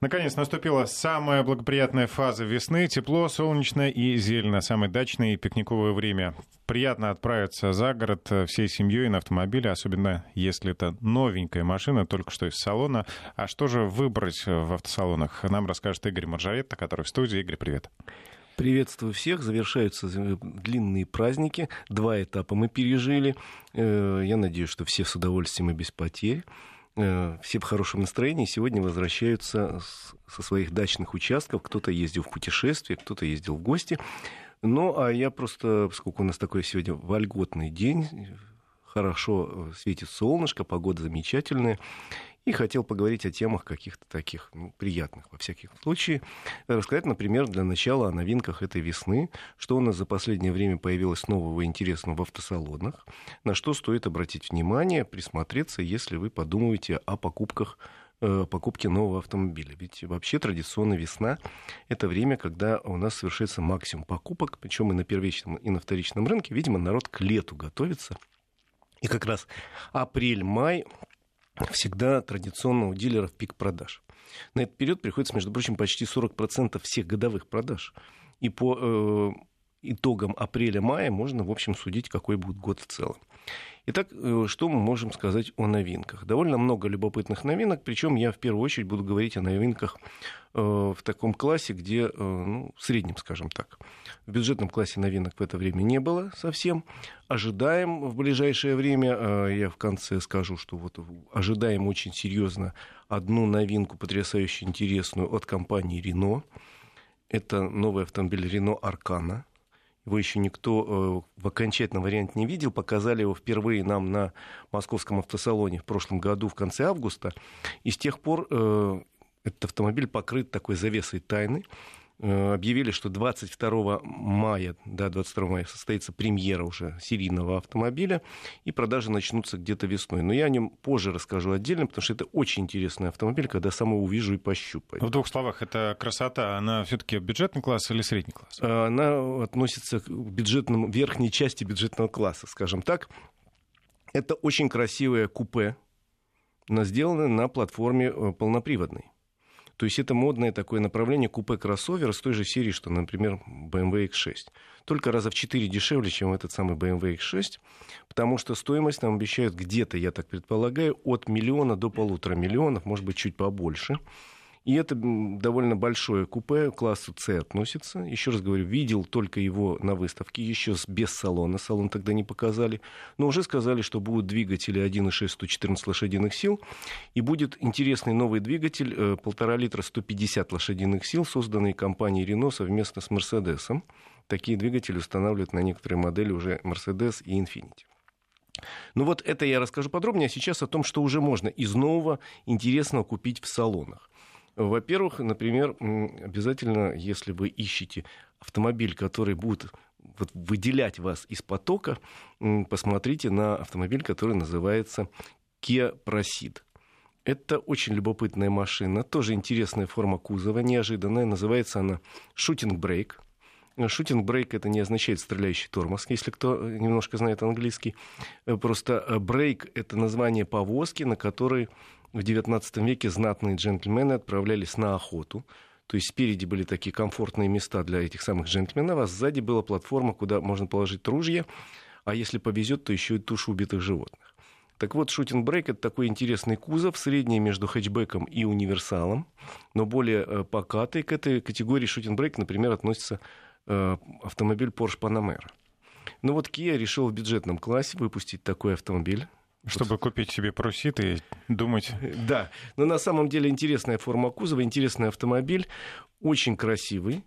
Наконец наступила самая благоприятная фаза весны. Тепло, солнечно и зелено. Самое дачное и пикниковое время. Приятно отправиться за город всей семьей на автомобиле, особенно если это новенькая машина, только что из салона. А что же выбрать в автосалонах? Нам расскажет Игорь Маржаретта, который в студии. Игорь, привет. Приветствую всех. Завершаются длинные праздники. Два этапа мы пережили. Э, я надеюсь, что все с удовольствием и без потерь. Э, все в хорошем настроении сегодня возвращаются со своих дачных участков. Кто-то ездил в путешествие, кто-то ездил в гости. Ну, а я просто, поскольку у нас такой сегодня вольготный день, хорошо э, светит солнышко, погода замечательная, и хотел поговорить о темах каких-то таких ну, приятных, во всяких случаях. Рассказать, например, для начала о новинках этой весны, что у нас за последнее время появилось нового интересного в автосалонах, на что стоит обратить внимание, присмотреться, если вы подумаете о покупках э, покупки нового автомобиля. Ведь вообще традиционно весна – это время, когда у нас совершается максимум покупок, причем и на первичном, и на вторичном рынке. Видимо, народ к лету готовится. И как раз апрель-май всегда традиционно у дилеров пик продаж. На этот период приходится, между прочим, почти 40% всех годовых продаж. И по э, итогам апреля-мая можно, в общем, судить, какой будет год в целом. Итак, э, что мы можем сказать о новинках? Довольно много любопытных новинок, причем я в первую очередь буду говорить о новинках э, в таком классе, где, э, ну, в среднем, скажем так. В бюджетном классе новинок в это время не было совсем. Ожидаем в ближайшее время, я в конце скажу, что вот ожидаем очень серьезно одну новинку, потрясающе интересную, от компании Renault. Это новый автомобиль Renault Arcana его еще никто э, в окончательном варианте не видел. Показали его впервые нам на московском автосалоне в прошлом году, в конце августа. И с тех пор э, этот автомобиль покрыт такой завесой тайны. Э, объявили, что 22 мая, да, 22 мая состоится премьера уже серийного автомобиля, и продажи начнутся где-то весной. Но я о нем позже расскажу отдельно, потому что это очень интересный автомобиль, когда сам его увижу и пощупаю. В двух словах, это красота, она все-таки бюджетный класс или средний класс? Э, она относится к бюджетному, верхней части бюджетного класса, скажем так. Это очень красивое купе, но сделано на платформе э, полноприводной. То есть это модное такое направление купе-кроссовер с той же серии, что, например, BMW X6. Только раза в 4 дешевле, чем этот самый BMW X6, потому что стоимость нам обещают где-то, я так предполагаю, от миллиона до полутора миллионов, может быть, чуть побольше. И это довольно большое купе, классу С относится. Еще раз говорю, видел только его на выставке, еще без салона. Салон тогда не показали. Но уже сказали, что будут двигатели 1.6 114 лошадиных сил. И будет интересный новый двигатель, э, полтора литра 150 лошадиных сил, созданный компанией Renault совместно с Мерседесом. Такие двигатели устанавливают на некоторые модели уже Mercedes и Infiniti. Ну вот это я расскажу подробнее, а сейчас о том, что уже можно из нового интересного купить в салонах. Во-первых, например, обязательно, если вы ищете автомобиль, который будет вот выделять вас из потока, посмотрите на автомобиль, который называется Kia Proceed. Это очень любопытная машина, тоже интересная форма кузова, неожиданная. Называется она Shooting Brake. Shooting Brake это не означает стреляющий тормоз, если кто немножко знает английский. Просто брейк э, это название повозки, на которой в XIX веке знатные джентльмены отправлялись на охоту. То есть спереди были такие комфортные места для этих самых джентльменов, а сзади была платформа, куда можно положить ружья, а если повезет, то еще и тушу убитых животных. Так вот, шутинг-брейк — это такой интересный кузов, средний между хэтчбеком и универсалом, но более э, покатый. К этой категории шутинг-брейк, например, относится э, автомобиль Porsche Panamera. Ну вот Kia решил в бюджетном классе выпустить такой автомобиль. Чтобы вот. купить себе парусит и думать. Да, но на самом деле интересная форма кузова, интересный автомобиль, очень красивый,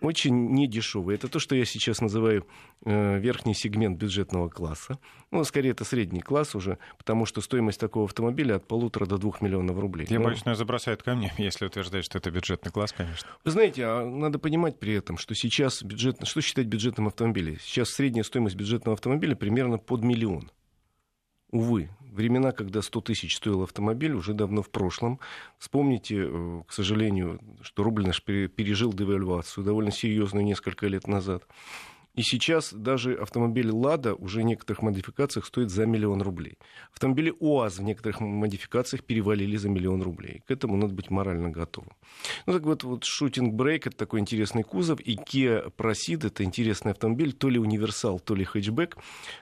очень недешевый. Это то, что я сейчас называю э, верхний сегмент бюджетного класса. Ну, скорее, это средний класс уже, потому что стоимость такого автомобиля от полутора до двух миллионов рублей. Я ну, боюсь, но забросают ко мне, если утверждать, что это бюджетный класс, конечно. Вы знаете, а надо понимать при этом, что сейчас бюджет... что считать бюджетным автомобилем? Сейчас средняя стоимость бюджетного автомобиля примерно под миллион. Увы, времена, когда 100 тысяч стоил автомобиль, уже давно в прошлом. Вспомните, э, к сожалению, что рубль наш пережил девальвацию довольно серьезную несколько лет назад. И сейчас даже автомобили «Лада» уже в некоторых модификациях стоят за миллион рублей. Автомобили УАЗ в некоторых модификациях перевалили за миллион рублей. К этому надо быть морально готовым. Ну так вот, вот шутинг брейк это такой интересный кузов, и Kia Proceed это интересный автомобиль, то ли универсал, то ли хэтчбэк.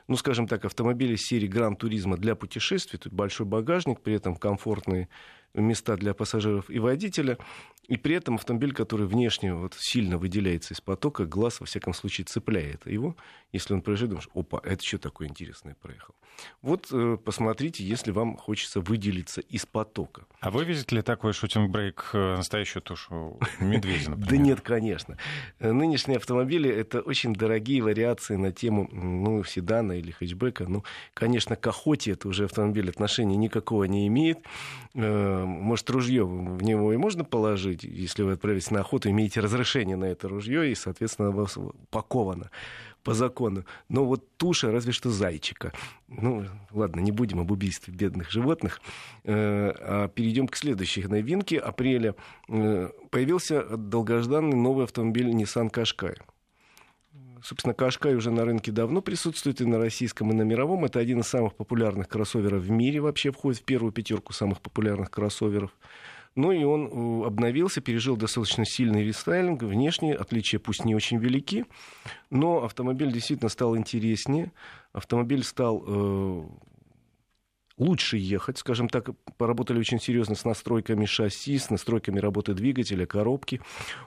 Ну, скажем так, автомобили серии Гран Туризма для путешествий, тут большой багажник, при этом комфортные места для пассажиров и водителя. И при этом автомобиль, который внешне вот сильно выделяется из потока, глаз, во всяком случае, цепляет его. Если он проезжает, думаешь, опа, это что такое интересное проехал. Вот э, посмотрите, если вам хочется выделиться из потока. А вывезет ли такой шутинг-брейк э, настоящую тушу медведя, например? Да нет, конечно. Э, нынешние автомобили — это очень дорогие вариации на тему ну, седана или хэтчбека. Ну, конечно, к охоте это уже автомобиль отношения никакого не имеет. Может, ружье в него и можно положить, если вы отправитесь на охоту, имеете разрешение на это ружье, и, соответственно, оно упаковано по закону. Но вот туша, разве что зайчика. Ну, ладно, не будем об убийстве бедных животных. Э, а перейдем к следующей новинке. Апреля э, появился долгожданный новый автомобиль Nissan Qashqai. Собственно, Qashqai уже на рынке давно присутствует и на российском, и на мировом. Это один из самых популярных кроссоверов в мире, вообще входит в первую пятерку самых популярных кроссоверов. Ну и он э, обновился, пережил достаточно сильный рестайлинг. Внешние отличия пусть не очень велики, но автомобиль действительно стал интереснее. Автомобиль стал э, лучше ехать, скажем так, поработали очень серьезно с настройками шасси, с настройками работы двигателя, коробки.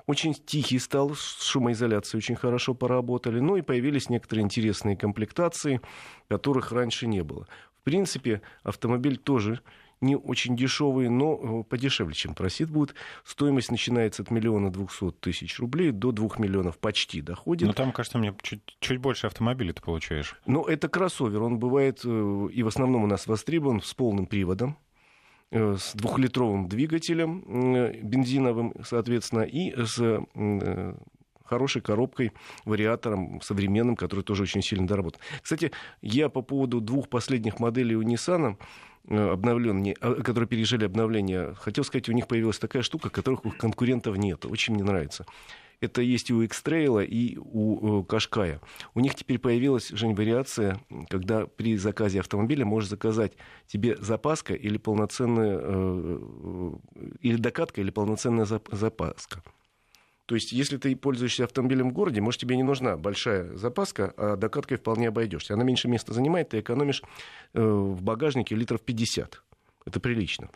Очень тихий стал, с шумоизоляцией очень хорошо поработали. Ну и появились некоторые интересные комплектации, которых раньше не было. В принципе, автомобиль тоже не очень дешевые, но э, подешевле, чем просит будет. Стоимость начинается от миллиона двухсот тысяч рублей до двух миллионов почти доходит. Ну, там, кажется, мне чуть, чуть больше автомобилей ты получаешь. Ну, это кроссовер. Он бывает э, и в основном у нас востребован с полным приводом э, с двухлитровым двигателем бензиновым, соответственно, и с хорошей коробкой, вариатором современным, который тоже очень сильно доработан. Кстати, я по поводу двух последних моделей у Nissan Э, обновленные, а, которые пережили обновление, хотел сказать, у них появилась такая штука, которых у конкурентов нет. Очень мне нравится. Это есть и у X-Trail, и у Кашкая. У них теперь появилась, Жень, вариация, когда при заказе автомобиля можешь заказать тебе запаска или полноценная, э, э, или докатка, или полноценная запаска. То есть, если ты пользуешься автомобилем в городе, может, тебе не нужна большая запаска, а докаткой вполне обойдешься. Она меньше места занимает, ты экономишь э, в багажнике литров 50. Это прилично.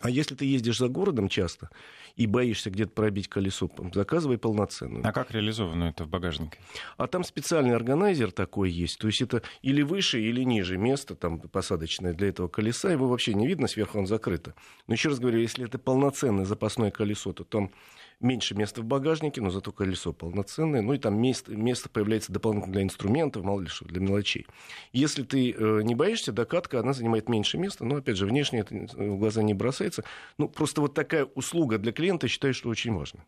А если ты ездишь за городом часто и боишься где-то пробить колесо, заказывай полноценную. А как реализовано это в багажнике? А там специальный органайзер такой есть. То есть это или выше, или ниже место там посадочное для этого колеса. Его вообще не видно, сверху он закрыто. Но еще раз говорю, если это полноценное запасное колесо, то там меньше места в багажнике, но зато колесо полноценное, ну и там место, место появляется дополнительно для инструментов, мало ли что, для мелочей. Если ты э, не боишься, докатка, она занимает меньше места, но, опять же, внешне это в глаза не бросается. Ну, просто вот такая услуга для клиента, считаю, что очень важна.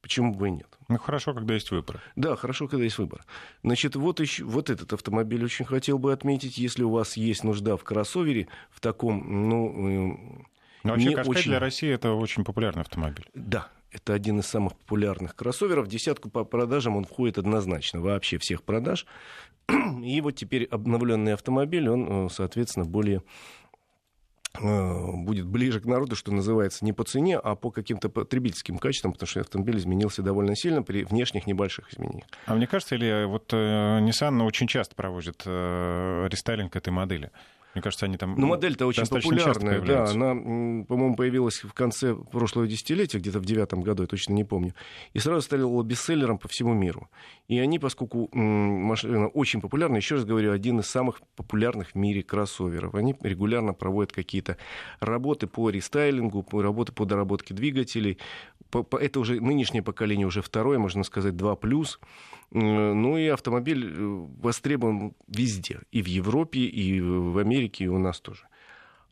Почему бы и нет? Ну, хорошо, когда есть выбор. Да, хорошо, когда есть выбор. Значит, вот, еще, вот этот автомобиль очень хотел бы отметить. Если у вас есть нужда в кроссовере, в таком, ну... Э, Но вообще, не очень... для России это очень популярный автомобиль. Да, это один из самых популярных кроссоверов. В десятку по продажам он входит однозначно, вообще всех продаж. И вот теперь обновленный автомобиль, он, э, соответственно, более э, будет ближе к народу, что называется, не по цене, а по каким-то потребительским качествам, потому что автомобиль изменился довольно сильно при внешних небольших изменениях. А мне кажется, или вот э, Nissan очень часто проводит рестайлинг этой модели? Мне кажется, они там... Ну, модель-то очень популярная, да. Она, по-моему, появилась в конце прошлого десятилетия, где-то в девятом году, я точно не помню. И сразу стала бестселлером по всему миру. И они, поскольку машина очень популярна, еще раз говорю, один из самых популярных в мире кроссоверов. Они регулярно проводят какие-то работы по рестайлингу, по работы по доработке двигателей. Это уже нынешнее поколение, уже второе, можно сказать, 2+. Ну и автомобиль э, востребован везде. И в Европе, и в Америке, и у нас тоже.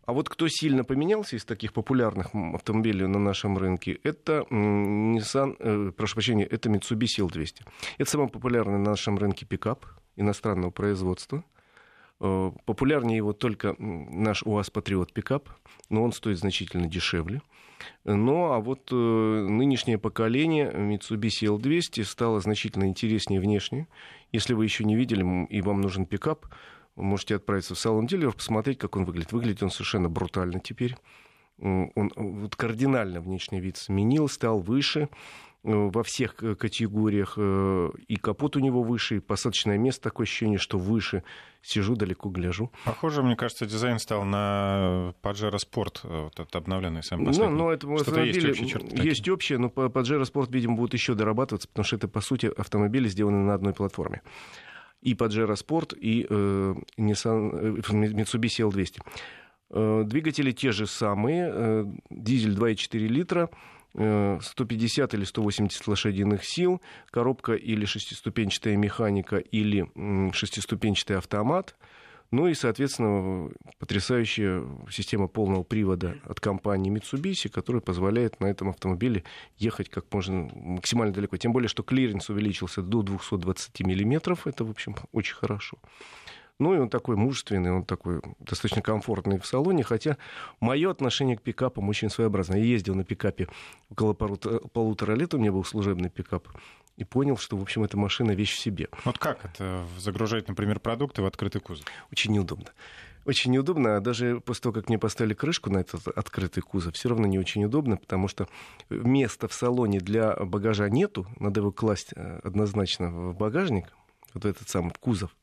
А вот кто сильно поменялся из таких популярных автомобилей на нашем рынке, это Nissan, э, прошу прощения, это Mitsubishi L200. Это самый популярный на нашем рынке пикап иностранного производства. Популярнее его только наш УАЗ Патриот пикап, но он стоит значительно дешевле. Ну, а вот э, нынешнее поколение Mitsubishi L200 стало значительно интереснее внешне. Если вы еще не видели и вам нужен пикап, вы можете отправиться в салон дилеров, посмотреть, как он выглядит. Выглядит он совершенно брутально теперь. Он вот кардинально внешний вид сменил, стал выше. Э, во всех э, категориях. Э, и капот у него выше, и посадочное место такое ощущение, что выше. Сижу далеко, гляжу. Похоже, мне кажется, дизайн стал на Pajero Sport, вот этот обновленный сам последний. Ну, ну это Что-то есть общие черты. Есть общее, но Pajero Sport, видимо, будут еще дорабатываться, потому что это, по сути, автомобили сделаны на одной платформе. И Pajero Sport, и э, Nissan, Mitsubishi L200. Двигатели те же самые, дизель 2,4 литра, 150 э, или 180 лошадиных сил, коробка или шестиступенчатая механика или шестиступенчатый автомат. Ну и, соответственно, потрясающая система полного привода от компании Mitsubishi, которая позволяет на этом автомобиле ехать как можно максимально далеко. Тем более, что клиренс увеличился до 220 миллиметров. Это, в общем, очень хорошо. Ну и он такой мужественный, он такой достаточно комфортный в салоне, хотя мое отношение к пикапам очень своеобразное. Я ездил на пикапе около полутора лет, у меня был служебный пикап, и понял, что, в общем, эта машина вещь в себе. Вот как это загружать, например, продукты в открытый кузов? Очень неудобно. Очень неудобно, а даже после того, как мне поставили крышку на этот открытый кузов, все равно не очень удобно, потому что места в салоне для багажа нету, надо его класть э, однозначно в багажник, вот этот самый кузов.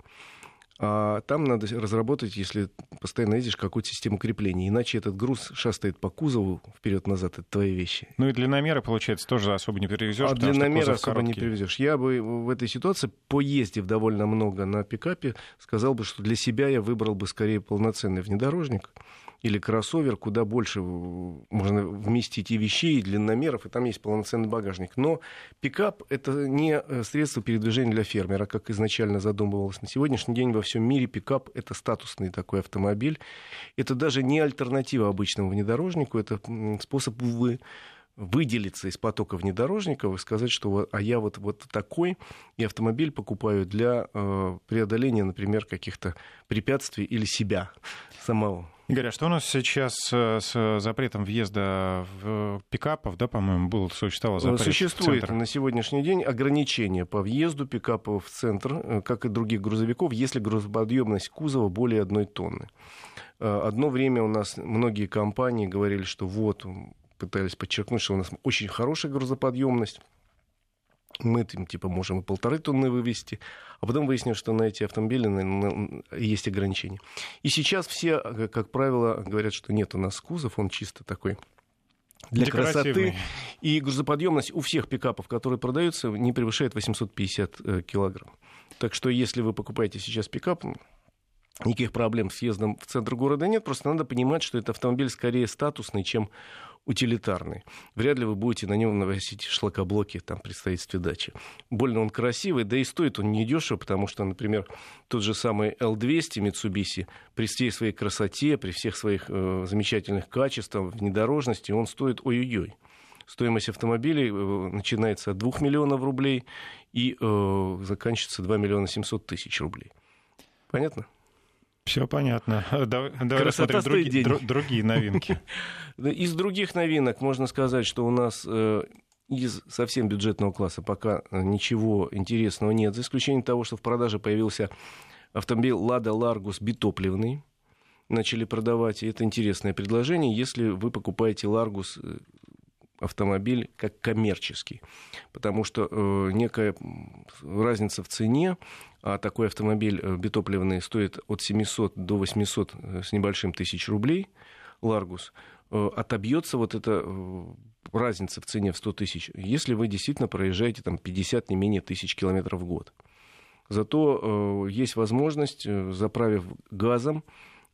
А там надо разработать, если постоянно ездишь, какую-то систему крепления. Иначе этот груз шастает по кузову вперед-назад. Это твои вещи. Ну и длинномеры, получается, тоже особо не перевезешь. А длинномеры особо короткий. не перевезешь. Я бы в этой ситуации, поездив довольно много на пикапе, сказал бы, что для себя я выбрал бы скорее полноценный внедорожник или кроссовер, куда больше можно вместить и вещей, и длинномеров, и там есть полноценный багажник. Но пикап — это не э, средство передвижения для фермера, как изначально задумывалось. На сегодняшний день во всем мире пикап — это статусный такой автомобиль. Это даже не альтернатива обычному внедорожнику, это способ вы выделиться из потока внедорожников и сказать, что а я вот, вот такой, и автомобиль покупаю для э, преодоления, например, каких-то препятствий или себя самого. Игорь, а что у нас сейчас э, с запретом въезда в пикапов, да, по-моему, был, существовал запрет Существует на сегодняшний день ограничение по въезду пикапов в центр, э, как и других грузовиков, если грузоподъемность кузова более одной тонны. Э, одно время у нас многие компании говорили, что вот, пытались подчеркнуть, что у нас очень хорошая грузоподъемность, мы там, типа, можем и полторы тонны вывести, а потом выяснилось, что на эти автомобили есть ограничения. И сейчас все, как правило, говорят, что нет, у нас кузов, он чисто такой для красоты. И грузоподъемность у всех пикапов, которые продаются, не превышает 850 э, килограмм. Так что если вы покупаете сейчас пикап, никаких проблем с съездом в центр города нет. Просто надо понимать, что это автомобиль скорее статусный, чем утилитарный. Вряд ли вы будете на нем наносить шлакоблоки там, при строительстве дачи. Больно он красивый, да и стоит он недешево, потому что, например, тот же самый L200 Mitsubishi при всей своей красоте, при всех своих э, замечательных качествах, внедорожности, он стоит ой-ой-ой. Стоимость автомобилей э, начинается от 2 миллионов рублей и э, заканчивается 2 миллиона 700 тысяч рублей. Понятно? Все понятно. Давай, давай рассмотрим другие, дру, другие новинки. Из других новинок можно сказать, что у нас э, из совсем бюджетного класса пока э, ничего интересного нет, за исключением того, что в продаже появился автомобиль Lada Largus битопливный. Начали продавать, и это интересное предложение, если вы покупаете Largus э, автомобиль как коммерческий, потому что э, некая разница в цене, а такой автомобиль э, битопливный стоит от 700 до 800 э, с небольшим тысяч рублей, Ларгус, э, отобьется вот эта разница в цене в 100 тысяч, если вы действительно проезжаете там 50 не менее тысяч километров в год. Зато есть возможность, заправив газом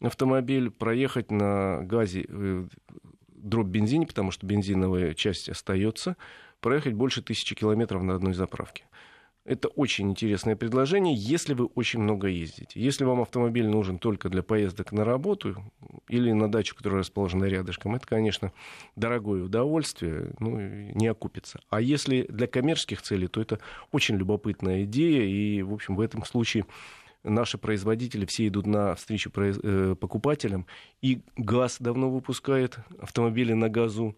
автомобиль, проехать на газе дробь бензине, потому что бензиновая часть остается, проехать больше тысячи километров на одной заправке. Это очень интересное предложение, если вы очень много ездите. Если вам автомобиль нужен только для поездок на работу или на дачу, которая расположена рядышком, это, конечно, дорогое удовольствие, ну, не окупится. А если для коммерческих целей, то это очень любопытная идея, и, в общем, в этом случае наши производители все идут на встречу э, покупателям, и ГАЗ давно выпускает автомобили на газу,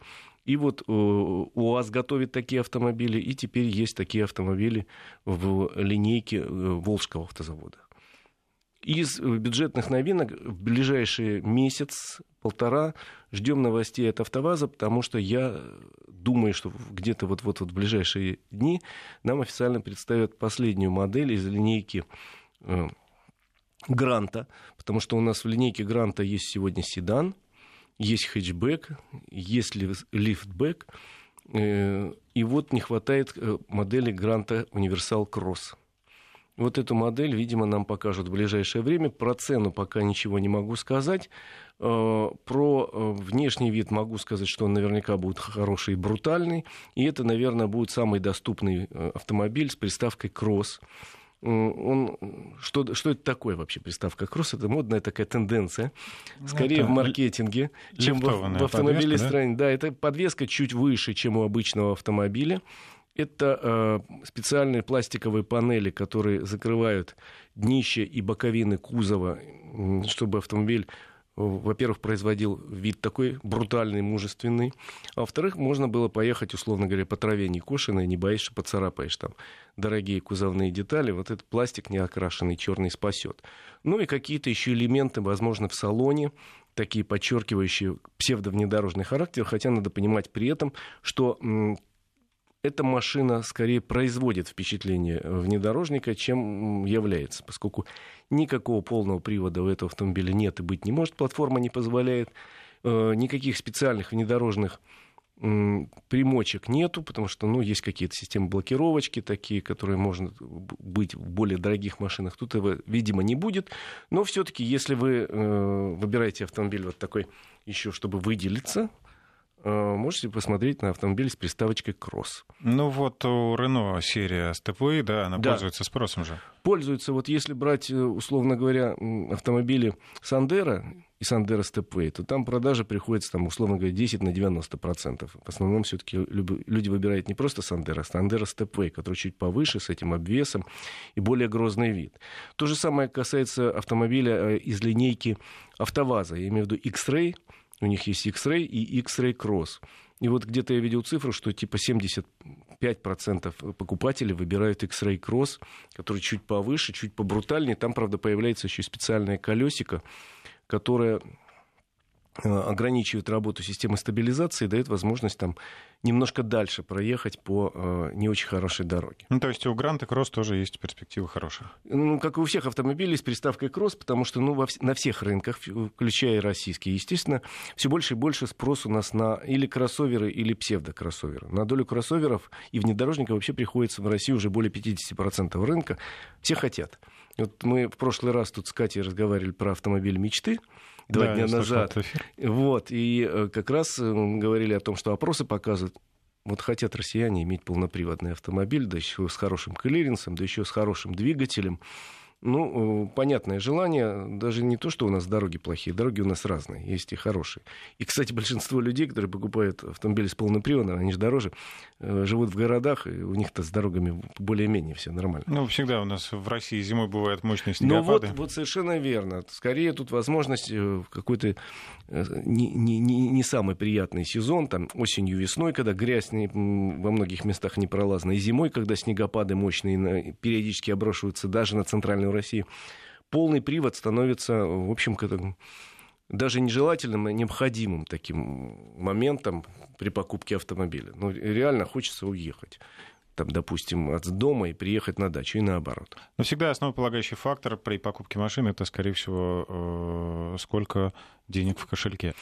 и вот э, УАЗ готовит такие автомобили, и теперь есть такие автомобили в линейке э, Волжского автозавода. Из бюджетных новинок в ближайший месяц, полтора ждем новостей от АвтоВАЗа, потому что я думаю, что где-то вот-вот в ближайшие дни нам официально представят последнюю модель из линейки э, Гранта, потому что у нас в линейке Гранта есть сегодня седан, есть хэтчбэк, есть лифтбэк, э, и вот не хватает э, модели Гранта Универсал Кросс. Вот эту модель, видимо, нам покажут в ближайшее время. Про цену пока ничего не могу сказать. Э, про внешний вид могу сказать, что он наверняка будет хороший и брутальный. И это, наверное, будет самый доступный автомобиль с приставкой «Кросс» он, что, что это такое вообще приставка кросс? Это модная такая тенденция, ну, скорее это в маркетинге, чем в, в автомобиле стране. Да? да, это подвеска чуть выше, чем у обычного автомобиля. Это э, специальные пластиковые панели, которые закрывают днище и боковины кузова, чтобы автомобиль во-первых, производил вид такой брутальный, мужественный, а во-вторых, можно было поехать, условно говоря, по траве не кошеной, не что поцарапаешь там дорогие кузовные детали, вот этот пластик не окрашенный черный спасет. Ну и какие-то еще элементы, возможно, в салоне, такие подчеркивающие псевдовнедорожный характер, хотя надо понимать при этом, что эта машина скорее производит впечатление внедорожника, чем является, поскольку никакого полного привода у этого автомобиля нет и быть не может, платформа не позволяет, э, никаких специальных внедорожных примочек нету, потому что ну, есть какие-то системы блокировочки такие, которые можно быть в более дорогих машинах. Тут этого, видимо, не будет. Но все-таки, если вы э, выбираете автомобиль вот такой еще, чтобы выделиться, Э, можете посмотреть на автомобиль с приставочкой «Кросс». Ну вот у Рено серия СТП, да, она да. пользуется спросом же. Пользуется. Вот если брать, э, условно говоря, автомобили Sandero и Sandero Stepway, то там продажи приходится, там, условно говоря, 10 на 90 процентов. В основном все-таки люди выбирают не просто Sandero, а Sandero Stepway, который чуть повыше, с этим обвесом и более грозный вид. То же самое касается автомобиля э, из линейки АвтоВАЗа. Я имею в виду X-Ray, у них есть X-Ray и X-Ray Cross. И вот где-то я видел цифру, что типа 75% покупателей выбирают X-Ray Cross, который чуть повыше, чуть побрутальнее. Там, правда, появляется еще специальное колесико, которое ограничивает работу системы стабилизации и дает возможность там немножко дальше проехать по э, не очень хорошей дороге. Ну, то есть у Гранта Кросс тоже есть перспективы хорошие? Ну, как и у всех автомобилей с приставкой Кросс, потому что ну, во на всех рынках, включая российские, естественно, все больше и больше спрос у нас на или кроссоверы, или псевдокроссоверы. На долю кроссоверов и внедорожников вообще приходится в России уже более 50% рынка. Все хотят. Вот мы в прошлый раз тут с Катей разговаривали про автомобиль мечты два да, дня назад. Вот, и э, как раз э, говорили о том, что опросы показывают, вот хотят россияне иметь полноприводный автомобиль, да еще с хорошим клиренсом, да еще с хорошим двигателем. Ну, э, понятное желание, даже не то, что у нас дороги плохие, дороги у нас разные, есть и хорошие. И, кстати, большинство людей, которые покупают автомобили с полным приводом, они же дороже, э, живут в городах, и у них-то с дорогами более-менее все нормально. Ну, всегда у нас в России зимой бывают мощные снегопады. Ну, вот, вот совершенно верно. Скорее тут возможность э, в какой-то не, не, не самый приятный сезон, там осенью, весной, когда грязь не, во многих местах непролазна, и зимой, когда снегопады мощные периодически обрушиваются даже на центральную в России, полный привод становится, в общем, даже нежелательным, а необходимым таким моментом при покупке автомобиля. Ну, реально хочется уехать там, допустим, от дома и приехать на дачу, и наоборот. Но всегда основополагающий фактор при покупке машины это, скорее всего, э, сколько денег в кошельке.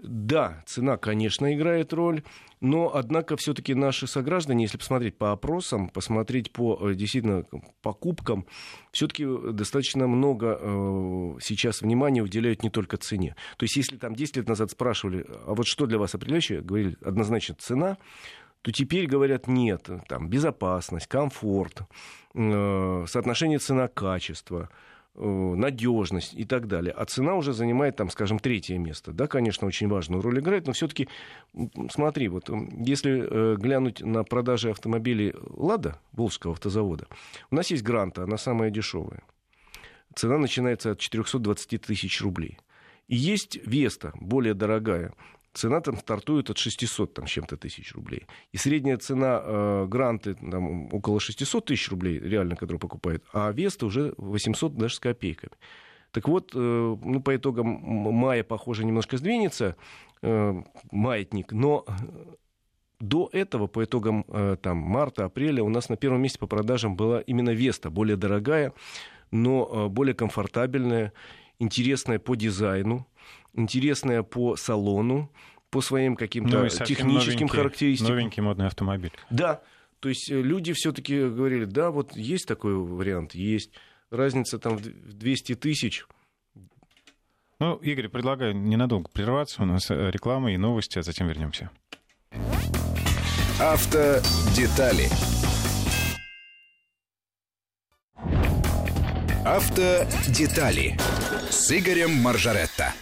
Да, цена, конечно, играет роль, но, однако, все-таки наши сограждане, если посмотреть по опросам, посмотреть по э, действительно покупкам, все-таки достаточно много э, сейчас внимания уделяют не только цене. То есть, если там 10 лет назад спрашивали, а вот что для вас определяющее, говорили однозначно цена, то теперь говорят нет, там безопасность, комфорт, э, соотношение цена-качество, э, надежность и так далее. А цена уже занимает, там, скажем, третье место. Да, конечно, очень важную роль играет, но все-таки, смотри, вот если э, глянуть на продажи автомобилей Лада, Волжского автозавода, у нас есть Гранта, она самая дешевая. цена начинается от 420 тысяч рублей. И есть Веста, более дорогая. Цена там стартует от 600 там, чем-то тысяч рублей. И средняя цена э, гранты там, около 600 тысяч рублей, реально, который покупает, а Веста уже 800 даже с копейками. Так вот, э, ну, по итогам мая, похоже, немножко сдвинется э, маятник, но до этого, по итогам э, там, марта, апреля, у нас на первом месте по продажам была именно Веста, более дорогая, но э, более комфортабельная, интересная по дизайну, интересная по салону, по своим каким-то ну, техническим характеристикам. Новенький модный автомобиль. Да, то есть э, люди все-таки говорили, да, вот есть такой вариант, есть. Разница там в 200 тысяч. Ну, Игорь, предлагаю ненадолго прерваться. У нас э, реклама и новости, а затем вернемся. Автодетали. Автодетали с Игорем Маржаретто.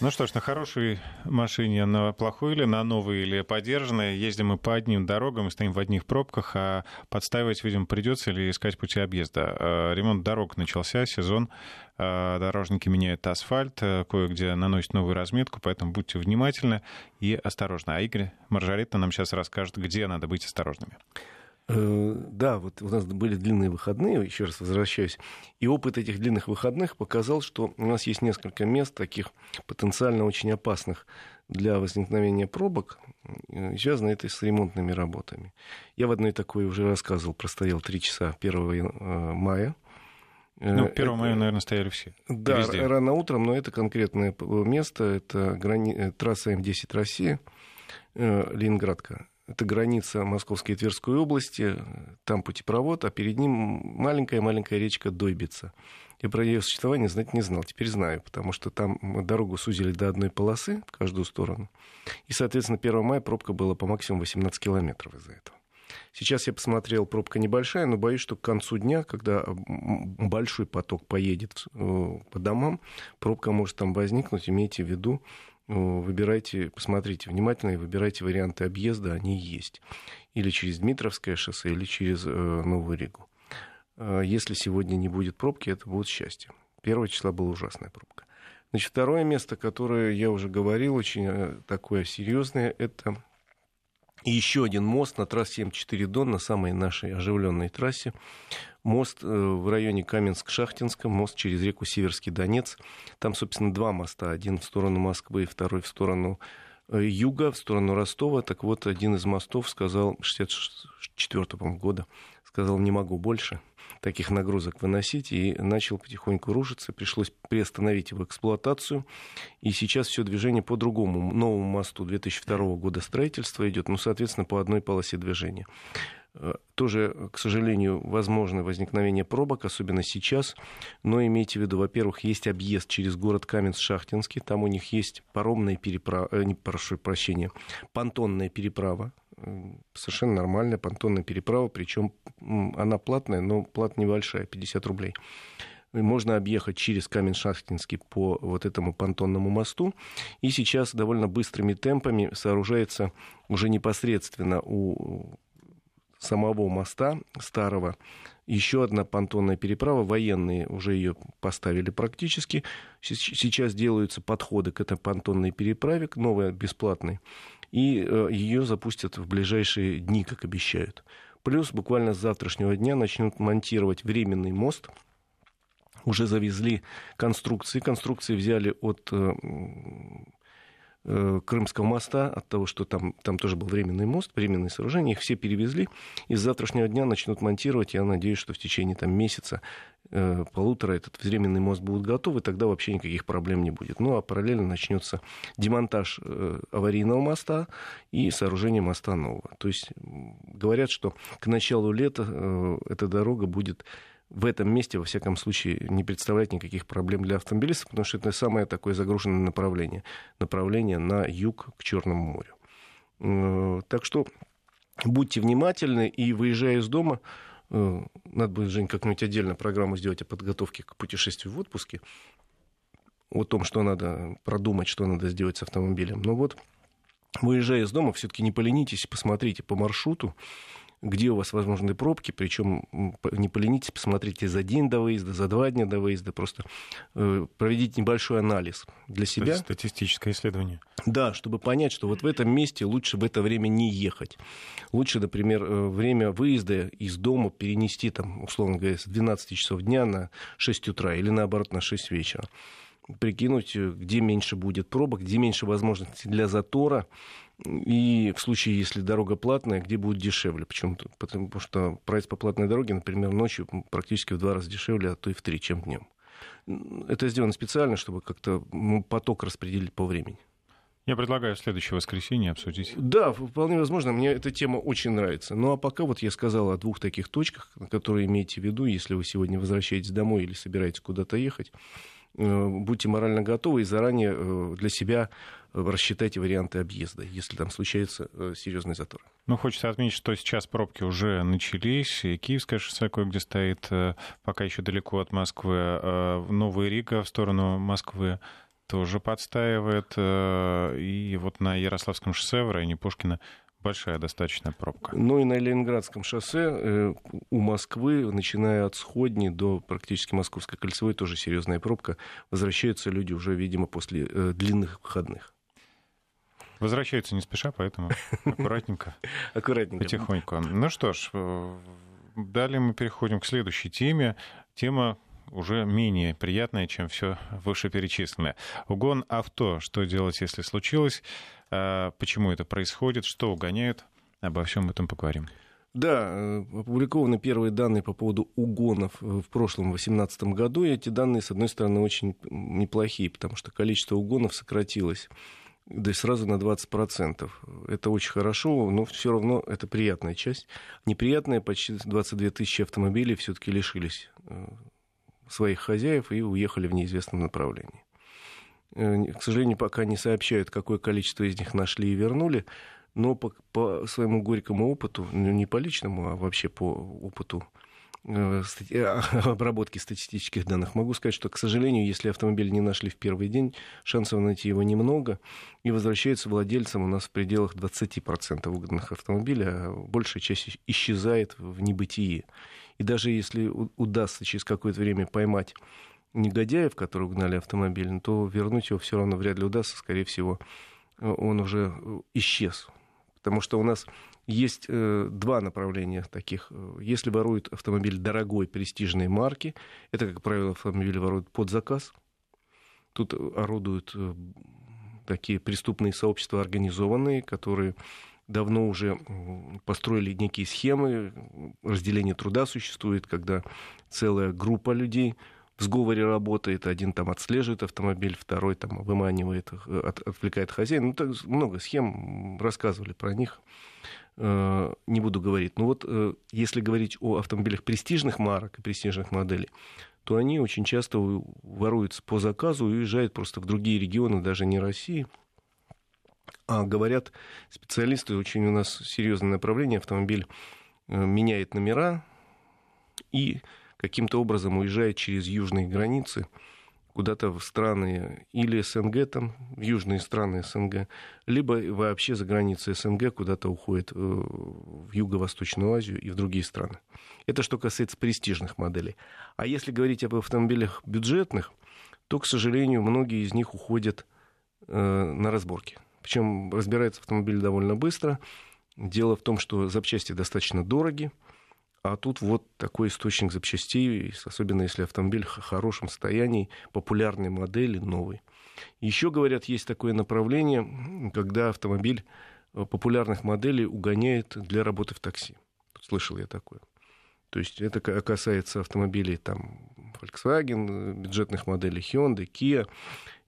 Ну что ж, на хорошей машине, на плохой или на новой или подержанной, ездим мы по одним дорогам и стоим в одних пробках, а подставить, видимо, придется или искать пути объезда. А, ремонт дорог начался, сезон, а, дорожники меняют асфальт, э, кое-где наносят новую разметку, поэтому будьте внимательны и осторожны. А Игорь Маржаретта нам сейчас расскажет, где надо быть осторожными. Э, да, вот у нас были длинные выходные, еще раз возвращаюсь, и опыт этих длинных выходных показал, что у нас есть несколько мест таких потенциально очень опасных для возникновения пробок, э, связано это с ремонтными работами. Я в одной такой уже рассказывал, простоял три часа 1 э, мая. Ну, 1 мая, наверное, стояли все. Да, Везде. рано утром, но это конкретное место, это грани... трасса М10 Россия, Ленинградка. Это граница Московской и Тверской области, там путепровод, а перед ним маленькая-маленькая речка Дойбица. Я про ее существование знать не знал, теперь знаю, потому что там дорогу сузили до одной полосы в каждую сторону. И, соответственно, 1 мая пробка была по максимуму 18 километров из-за этого. Сейчас я посмотрел, пробка небольшая, но боюсь, что к концу дня, когда большой поток поедет э, по домам, пробка может там возникнуть, имейте в виду, выбирайте, посмотрите внимательно и выбирайте варианты объезда, они есть. Или через Дмитровское шоссе, или через э, Новую Ригу. Э, если сегодня не будет пробки, это будет счастье. Первого числа была ужасная пробка. Значит, второе место, которое я уже говорил, очень э, такое серьезное, это еще один мост на трассе М4 Дон, на самой нашей оживленной трассе мост э, в районе Каменск-Шахтинска, мост через реку Северский Донец. Там, собственно, два моста. Один в сторону Москвы, второй в сторону э, юга, в сторону Ростова. Так вот, один из мостов сказал, 64 года, сказал, не могу больше таких нагрузок выносить, и начал потихоньку рушиться. Пришлось приостановить его эксплуатацию. И сейчас все движение по другому новому мосту 2002 года строительства идет, ну, соответственно, по одной полосе движения. Э, тоже, к сожалению, возможно возникновение пробок, особенно сейчас. Но имейте в виду, во-первых, есть объезд через город Каменск-Шахтинский. Там у них есть паромная переправа, э, не, прошу прощения, понтонная переправа. Э, совершенно нормальная понтонная переправа, причем она платная, но плата небольшая, 50 рублей можно объехать через Камень-Шахтинский по вот этому понтонному мосту. И сейчас довольно быстрыми темпами сооружается уже непосредственно у самого моста старого еще одна понтонная переправа. Военные уже ее поставили практически. Сейчас делаются подходы к этой понтонной переправе, к новой бесплатной. И э, ее запустят в ближайшие дни, как обещают. Плюс буквально с завтрашнего дня начнут монтировать временный мост. Уже завезли конструкции. Конструкции взяли от э, Крымского моста, от того, что там, там тоже был временный мост, временные сооружения, их все перевезли, и с завтрашнего дня начнут монтировать. Я надеюсь, что в течение там, месяца, э, полутора этот временный мост будет готов, и тогда вообще никаких проблем не будет. Ну, а параллельно начнется демонтаж э, аварийного моста и сооружение моста нового. То есть говорят, что к началу лета э, эта дорога будет в этом месте, во всяком случае, не представляет никаких проблем для автомобилистов, потому что это самое такое загруженное направление. Направление на юг к Черному морю. Э, так что будьте внимательны и выезжая из дома, э, надо будет, Жень, как-нибудь отдельно программу сделать о подготовке к путешествию в отпуске, о том, что надо продумать, что надо сделать с автомобилем. Но вот, выезжая из дома, все-таки не поленитесь, посмотрите по маршруту, где у вас возможны пробки, причем не поленитесь, посмотрите за день до выезда, за два дня до выезда, просто э, проведите небольшой анализ для себя. Статистическое исследование. Да, чтобы понять, что вот в этом месте лучше в это время не ехать. Лучше, например, э, время выезда из дома перенести, там, условно говоря, с 12 часов дня на 6 утра или наоборот на 6 вечера прикинуть, э, где меньше будет пробок, где меньше возможностей для затора, и в случае, если дорога платная, где будет дешевле. Почему? Потому что проезд по платной дороге, например, ночью практически в два раза дешевле, а то и в три, чем днем. Это сделано специально, чтобы как-то поток распределить по времени. Я предлагаю в следующее воскресенье обсудить. Да, вполне возможно. Мне эта тема очень нравится. Ну а пока вот я сказал о двух таких точках, которые имейте в виду, если вы сегодня возвращаетесь домой или собираетесь куда-то ехать. Э, будьте морально готовы и заранее э, для себя рассчитайте варианты объезда, если там случается э, серьезный затор. Ну, хочется отметить, что сейчас пробки уже начались, и Киевское шоссе кое-где стоит, пока еще далеко от Москвы, Новая Рига в сторону Москвы тоже подстаивает, и вот на Ярославском шоссе в районе Пушкина большая достаточно пробка. Ну и на Ленинградском шоссе э, у Москвы, начиная от Сходни до практически Московской кольцевой, тоже серьезная пробка. Возвращаются люди уже, видимо, после э, длинных выходных. Возвращаются не спеша, поэтому аккуратненько. Аккуратненько. Потихоньку. Ну что ж, э, далее мы переходим к следующей теме. Тема уже менее приятная, чем все вышеперечисленное. Угон авто. Что делать, если случилось? А, почему это происходит? Что угоняют? Обо всем этом поговорим. Да, э, опубликованы первые данные по поводу угонов в прошлом 2018 году, и эти данные, с одной стороны, очень неплохие, потому что количество угонов сократилось да и сразу на 20%. Это очень хорошо, но все равно это приятная часть. Неприятная, почти 22 тысячи автомобилей все-таки лишились э, своих хозяев и уехали в неизвестном направлении. Э, к сожалению, пока не сообщают, какое количество из них нашли и вернули, но по, по своему горькому опыту, ну, не по личному, а вообще по опыту обработки статистических данных, могу сказать, что, к сожалению, если автомобиль не нашли в первый день, шансов найти его немного, и возвращается владельцам у нас в пределах 20% угнанных автомобилей, а большая часть исчезает в небытие. И даже если удастся через какое-то время поймать негодяев, которые угнали автомобиль, то вернуть его все равно вряд ли удастся. Скорее всего, он уже исчез. Потому что у нас есть э, два направления таких. Если воруют автомобиль дорогой, престижной марки, это, как правило, автомобили воруют под заказ. Тут орудуют э, такие преступные сообщества организованные, которые давно уже построили некие схемы, разделение труда существует, когда целая группа людей в сговоре работает, один там отслеживает автомобиль, второй там выманивает, э, от, отвлекает хозяина. Ну, так много схем, рассказывали про них, э, не буду говорить. Но вот э, если говорить о автомобилях престижных марок и престижных моделей, то они очень часто воруются по заказу и уезжают просто в другие регионы, даже не России, а говорят специалисты, очень у нас серьезное направление, автомобиль э, меняет номера и каким-то образом уезжает через южные границы куда-то в страны или СНГ, там, в южные страны СНГ, либо вообще за границы СНГ куда-то уходит э, в Юго-Восточную Азию и в другие страны. Это что касается престижных моделей. А если говорить об автомобилях бюджетных, то, к сожалению, многие из них уходят э, на разборки. Причем разбирается автомобиль довольно быстро. Дело в том, что запчасти достаточно дороги, а тут вот такой источник запчастей, особенно если автомобиль в хорошем состоянии, популярной модели, новый. Еще, говорят, есть такое направление, когда автомобиль э, популярных моделей угоняет для работы в такси. Слышал я такое. То есть это касается автомобилей там Volkswagen, бюджетных моделей Hyundai, Kia.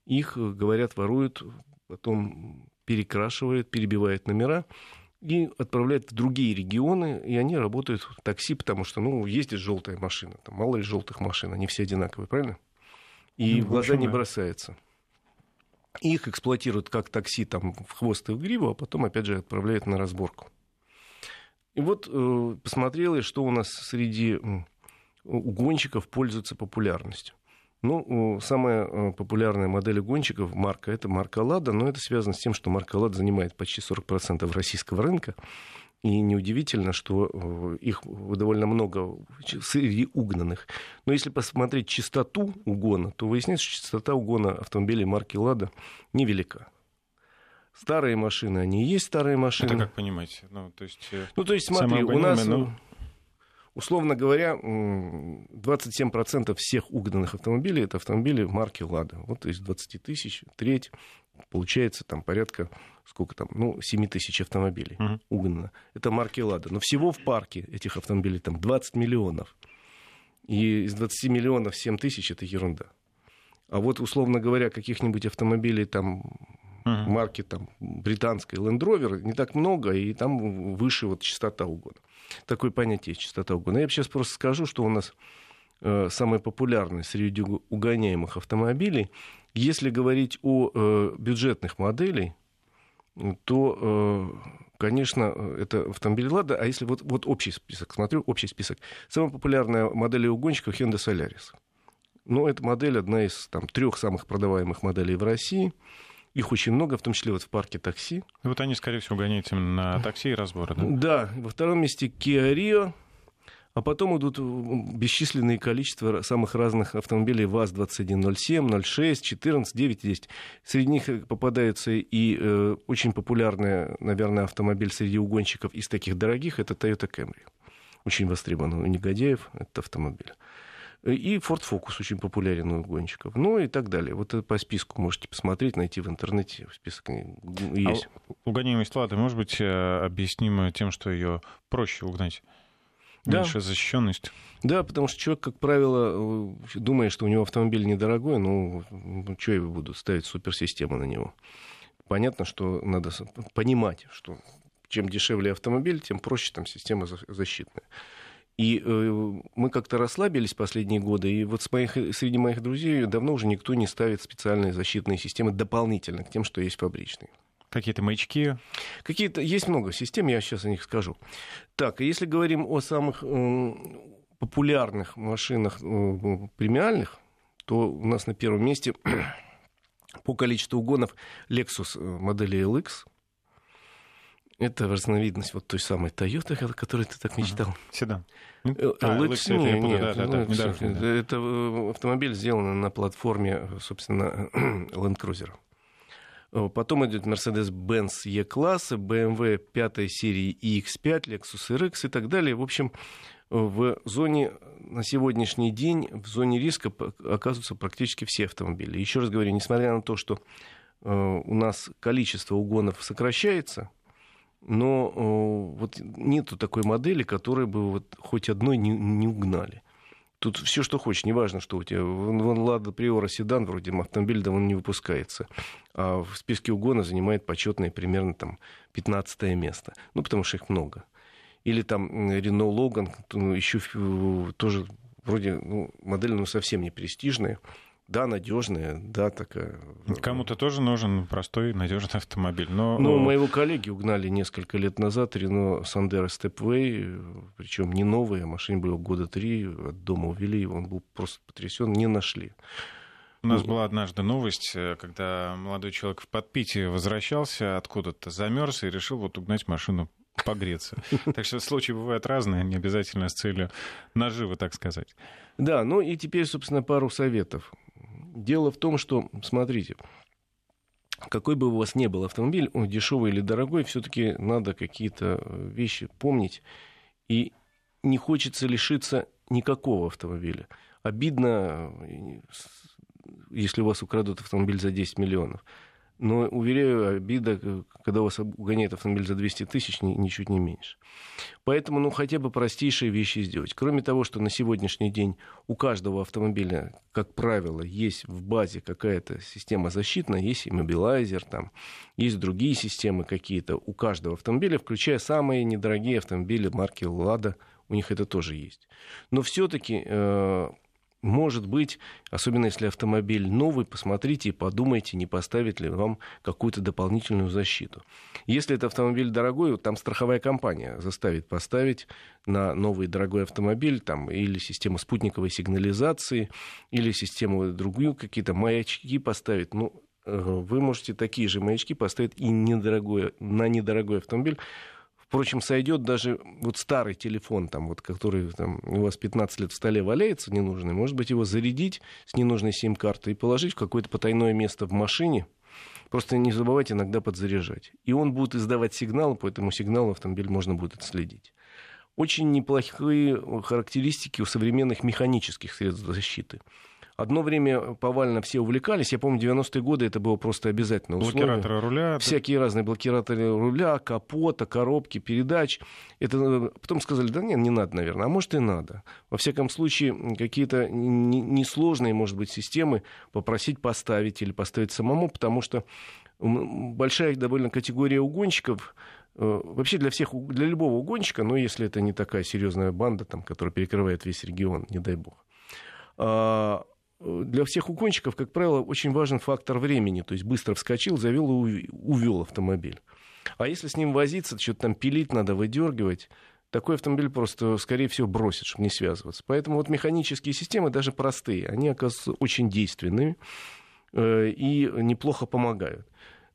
Их, э, говорят, воруют, потом перекрашивает, перебивает номера и отправляет в другие регионы, и они работают в такси, потому что, ну, ездит желтая машина, там мало ли желтых машин, они все одинаковые, правильно? И ну, в глаза не бросается. И их эксплуатируют как такси там в хвост и в гриву, а потом, опять же, отправляют на разборку. И вот э, посмотрел я, что у нас среди угонщиков пользуется популярностью. Ну, самая э, популярная модель гонщиков марка это марка Лада, но это связано с тем, что марка Лада занимает почти 40% российского рынка. И неудивительно, что э, их довольно много среди угнанных. Но если посмотреть частоту угона, то выясняется, что частота угона автомобилей марки «Лада» невелика. Старые машины, они и есть старые машины. Это как понимаете? Ну, то есть, э, ну, то есть смотри, у нас, но... Условно говоря, 27% всех угнанных автомобилей это автомобили марки «Лада». Вот из 20 тысяч, треть, получается там порядка, сколько там, ну, 7 тысяч автомобилей uh-huh. угнано. Это марки «Лада». Но всего в парке этих автомобилей там 20 миллионов. И из 20 миллионов 7 тысяч это ерунда. А вот, условно говоря, каких-нибудь автомобилей там uh-huh. марки там, британской Land Rover не так много, и там выше вот частота угона. Такое понятие частота угона. Я сейчас просто скажу, что у нас э, самое популярное среди угоняемых автомобилей. Если говорить о э, бюджетных моделях, то, э, конечно, это автомобиль «Лада». А если вот, вот общий список, смотрю, общий список. Самая популярная модель угонщиков Hyundai Solaris. Ну, эта модель одна из там, трех самых продаваемых моделей в России – их очень много, в том числе вот в парке такси. И вот они, скорее всего, гоняют именно на такси и разборы, да? Да. Во втором месте Kia Rio, а потом идут бесчисленные количества самых разных автомобилей ВАЗ-2107, 06, 14, 9, 10. Среди них попадается и э, очень популярный, наверное, автомобиль среди угонщиков из таких дорогих, это Toyota Camry. Очень востребован у негодяев этот автомобиль. И Ford Focus очень популярен у гонщиков. Ну и так далее. Вот по списку можете посмотреть, найти в интернете. Список есть. А угоняемость Лады может быть э, объяснима тем, что ее проще угнать? Меньше да. защищенность. Да, потому что человек, как правило, э, думает, что у него автомобиль недорогой, ну, ну что я буду ставить суперсистему на него. Понятно, что надо понимать, что чем дешевле автомобиль, тем проще там система защитная. И э, мы как-то расслабились последние годы, и вот с моих, среди моих друзей давно уже никто не ставит специальные защитные системы дополнительно к тем, что есть фабричные. Какие-то маячки? Какие-то есть много систем, я сейчас о них скажу. Так, если говорим о самых э, популярных машинах э, премиальных, то у нас на первом месте по количеству угонов Lexus э, модели LX – это разновидность вот той самой Toyota, о которой ты так мечтал. Седан. Э, э, а, это э, автомобиль сделан на платформе, собственно, Land Cruiser. Потом идет Mercedes-Benz E-класса, BMW 5 серии iX5, Lexus RX и так далее. В общем, в зоне на сегодняшний день, в зоне риска оказываются практически все автомобили. Еще раз говорю, несмотря на то, что у нас количество угонов сокращается, но вот нету такой модели, которой бы вот хоть одной не, не угнали. Тут все, что хочешь, неважно, что у тебя. Вон Лада Приора седан, вроде автомобиль давно не выпускается. А в списке угона занимает почетное примерно там 15 место. Ну, потому что их много. Или там Рено Логан, ну, еще тоже вроде ну, модель ну, совсем не престижная да, надежная, да, такая. Кому-то тоже нужен простой, надежный автомобиль. Но... Ну, моего коллеги угнали несколько лет назад Рено Сандера Степвей, причем не новый, а машине было года три, от дома увели, он был просто потрясен, не нашли. У нас была однажды новость, э, когда молодой человек в подпитии возвращался откуда-то, замерз и решил вот угнать машину погреться. Так что случаи бывают разные, не обязательно с целью наживы, так сказать. Да, ну и теперь, собственно, пару советов. Дело в том, что, смотрите, какой бы у вас ни был автомобиль, он дешевый или дорогой, все-таки надо какие-то вещи помнить. И не хочется лишиться никакого автомобиля. Обидно, если у вас украдут автомобиль за 10 миллионов. Но, уверяю, обида, когда у вас угоняет автомобиль за 200 тысяч, ничуть не меньше. Поэтому, ну, хотя бы простейшие вещи сделать. Кроме того, что на сегодняшний день у каждого автомобиля, как правило, есть в базе какая-то система защитная, есть иммобилайзер, там, есть другие системы какие-то у каждого автомобиля, включая самые недорогие автомобили марки «Лада», у них это тоже есть. Но все-таки э, может быть, особенно если автомобиль новый, посмотрите и подумайте, не поставит ли вам какую-то дополнительную защиту. Если это автомобиль дорогой, там страховая компания заставит поставить на новый дорогой автомобиль там, или систему спутниковой сигнализации, или систему другую, какие-то маячки поставить. Ну, э, вы можете такие же маячки поставить и недорогой, на недорогой автомобиль Впрочем, сойдет даже вот старый телефон, там, вот, который там, у вас 15 лет в столе валяется ненужный, может быть, его зарядить с ненужной сим-картой и положить в какое-то потайное место в машине, Просто не забывайте иногда подзаряжать. И он будет издавать сигналы, по этому сигналу автомобиль можно будет отследить. Очень неплохие характеристики у современных механических средств защиты. Одно время повально все увлекались. Я помню, 90-е годы это было просто обязательно условие. Блокираторы руля. Всякие да? разные блокираторы руля, капота, коробки, передач. Это э, потом сказали, да нет, не надо, наверное. А может и надо. Во всяком случае, какие-то несложные, может быть, системы попросить поставить или поставить самому, потому что большая довольно категория угонщиков, э, Вообще для всех, для любого угонщика, но если это не такая серьезная банда, там, которая перекрывает весь регион, не дай бог, а, для всех угонщиков, как правило, очень важен фактор времени. То есть быстро вскочил, завел и увел автомобиль. А если с ним возиться, что-то там пилить надо, выдергивать, такой автомобиль просто, скорее всего, бросит, чтобы не связываться. Поэтому вот механические системы, даже простые, они оказываются очень действенными э, и неплохо помогают.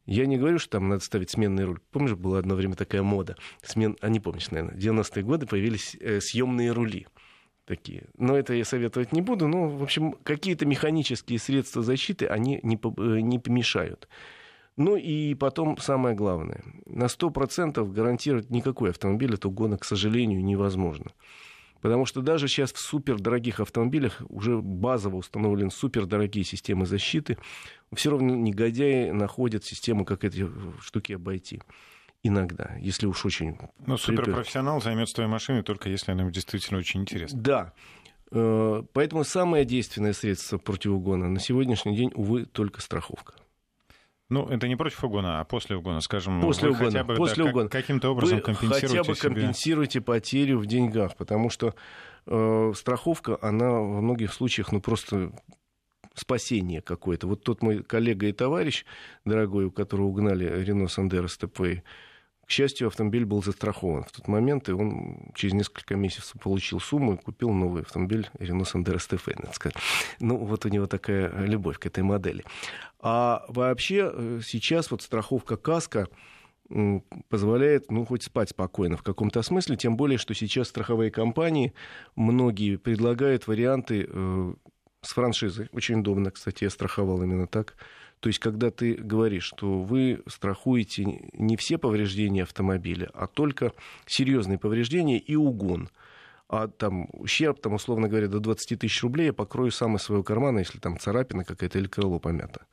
Я не говорю, что там надо ставить сменный руль. Помнишь, была одно время такая мода? Смен... А не помнишь, наверное, в 90-е годы появились э, съемные рули такие. Но это я советовать не буду. Но, в общем, какие-то механические средства защиты, они не, э, не помешают. Ну и потом самое главное. На 100% гарантировать никакой автомобиль от угона, к сожалению, невозможно. Потому что даже сейчас в супердорогих автомобилях уже базово установлены супердорогие системы защиты. Все равно негодяи находят систему, как эти штуки обойти иногда, если уж очень... Ну, суперпрофессионал займется твоей машиной только если она действительно очень интересна. Да. Э, поэтому самое действенное средство против угона на сегодняшний день, увы, только страховка. Ну, это не против угона, а после угона, скажем. После угона. Хотя бы, после да, угона. каким-то образом вы компенсируете хотя бы себе... компенсируете потерю в деньгах, потому что э, страховка, она во многих случаях, ну, просто спасение какое-то. Вот тот мой коллега и товарищ, дорогой, у которого угнали Рено Сандеро СТП, к счастью, автомобиль был застрахован в тот момент, и он через несколько месяцев получил сумму и купил новый автомобиль Renault Sandero STF. Ну, вот у него такая любовь к этой модели. А вообще э, сейчас вот страховка КАСКО позволяет, ну, хоть спать спокойно в каком-то смысле, тем более, что сейчас страховые компании, многие предлагают варианты э, с франшизой. Очень удобно, кстати, я страховал именно так то есть, когда ты говоришь, что вы страхуете не все повреждения автомобиля, а только серьезные повреждения и угон. А там ущерб, там, условно говоря, до 20 тысяч рублей я покрою сам из своего кармана, если там царапина какая-то или крыло помято.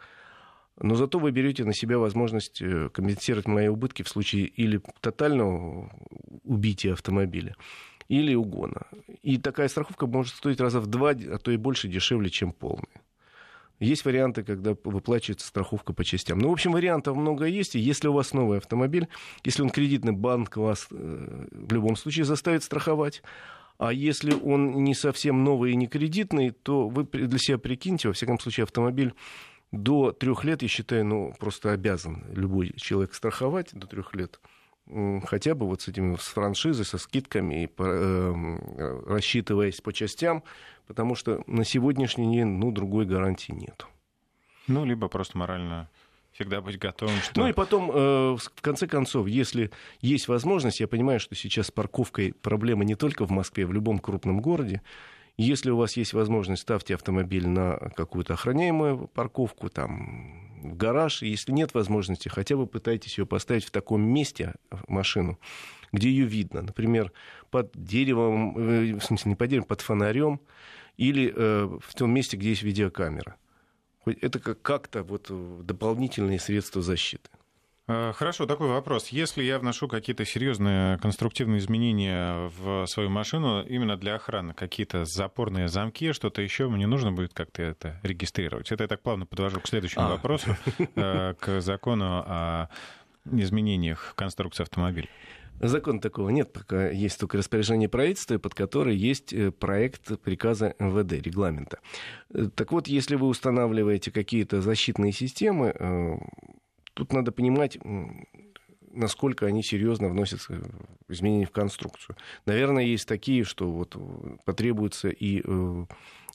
Но зато вы берете на себя возможность э, компенсировать мои убытки в случае или тотального убития автомобиля, или угона. И такая страховка может стоить раза в два, а то и больше дешевле, чем полная. Есть варианты, когда выплачивается страховка по частям. Ну, в общем, вариантов много есть. И если у вас новый автомобиль, если он кредитный, банк вас э, в любом случае заставит страховать. А если он не совсем новый и не кредитный, то вы для себя прикиньте, во всяком случае, автомобиль до трех лет, я считаю, ну, просто обязан любой человек страховать до трех лет хотя бы вот с этими с франшизой, со скидками, и, э, рассчитываясь по частям, потому что на сегодняшний день ну, другой гарантии нет. Ну, либо просто морально всегда быть готовым. Что... Ну и потом, э, в конце концов, если есть возможность, я понимаю, что сейчас с парковкой проблема не только в Москве, в любом крупном городе, если у вас есть возможность, ставьте автомобиль на какую-то охраняемую парковку, там, в гараж. Если нет возможности, хотя бы пытайтесь ее поставить в таком месте, машину, где ее видно. Например, под деревом, э, в смысле, не под деревом, под фонарем или э, в том месте, где есть видеокамера. Это как-то вот дополнительные средства защиты. Э, хорошо, такой вопрос. Если я вношу какие-то серьезные конструктивные изменения в свою машину именно для охраны, какие-то запорные замки, что-то еще, мне нужно будет как-то это регистрировать. Это я так плавно подвожу к следующему а. вопросу, э, к закону о изменениях конструкции автомобиля. Закона такого нет, пока есть только распоряжение правительства, под которое есть э, проект приказа МВД, регламента. Так вот, если вы устанавливаете какие-то защитные системы, Тут надо понимать, насколько они серьезно вносят изменения в конструкцию. Наверное, есть такие, что вот потребуется и э,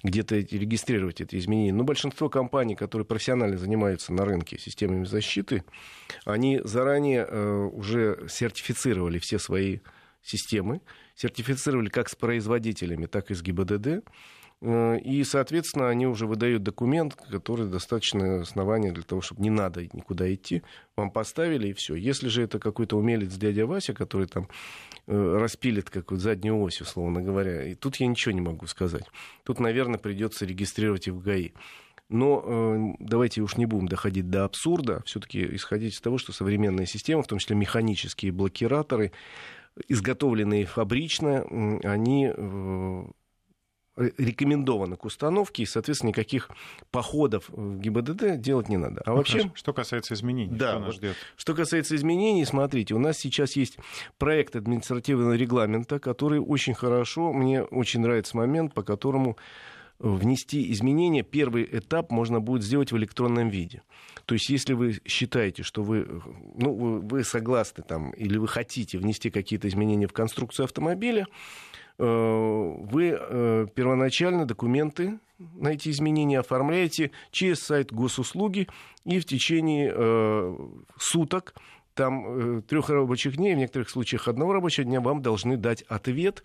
где-то регистрировать эти изменения. Но большинство компаний, которые профессионально занимаются на рынке системами защиты, они заранее э, уже сертифицировали все свои системы, сертифицировали как с производителями, так и с ГИБДД. Э, и, соответственно, они уже выдают документ, который достаточно основания для того, чтобы не надо никуда идти. Вам поставили, и все. Если же это какой-то умелец дядя Вася, который там э, распилит какую-то заднюю ось, условно говоря, и тут я ничего не могу сказать. Тут, наверное, придется регистрировать и в ГАИ. Но э, давайте уж не будем доходить до абсурда. Все-таки исходить из того, что современные системы, в том числе механические блокираторы, изготовленные фабрично, они э, рекомендовано к установке, и, соответственно, никаких походов в ГИБДД делать не надо. А ну, вообще... Хорошо. Что касается изменений, да, что нас ждет? Что касается изменений, смотрите, у нас сейчас есть проект административного регламента, который очень хорошо, мне очень нравится момент, по которому внести изменения, первый этап можно будет сделать в электронном виде. То есть, если вы считаете, что вы, ну, вы согласны там, или вы хотите внести какие-то изменения в конструкцию автомобиля, вы э, первоначально документы на эти изменения оформляете через сайт госуслуги и в течение э, суток там трех рабочих дней, в некоторых случаях одного рабочего дня вам должны дать ответ,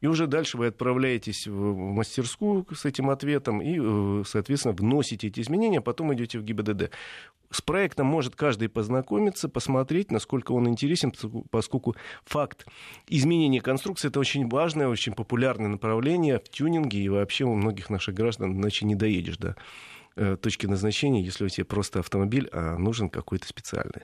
и уже дальше вы отправляетесь в мастерскую с этим ответом и, соответственно, вносите эти изменения, а потом идете в ГИБДД. С проектом может каждый познакомиться, посмотреть, насколько он интересен, поскольку факт изменения конструкции это очень важное, очень популярное направление в тюнинге и вообще у многих наших граждан, иначе не доедешь до э, точки назначения, если у тебя просто автомобиль, а нужен какой-то специальный.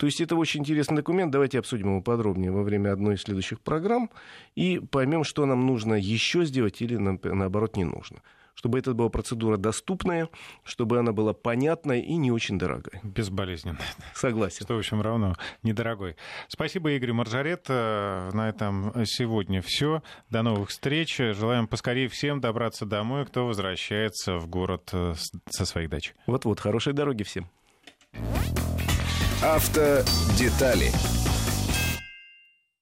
То есть это очень интересный документ. Давайте обсудим его подробнее во время одной из следующих программ и поймем, что нам нужно еще сделать или наоборот не нужно чтобы это была процедура доступная, чтобы она была понятная и не очень дорогая. Безболезненная. Согласен. Что, в общем, равно недорогой. Спасибо, Игорь Маржарет. Э, на этом сегодня все. До новых встреч. Желаем поскорее всем добраться домой, кто возвращается в город э, со своих дач. Вот-вот, хорошей дороги всем. Автодетали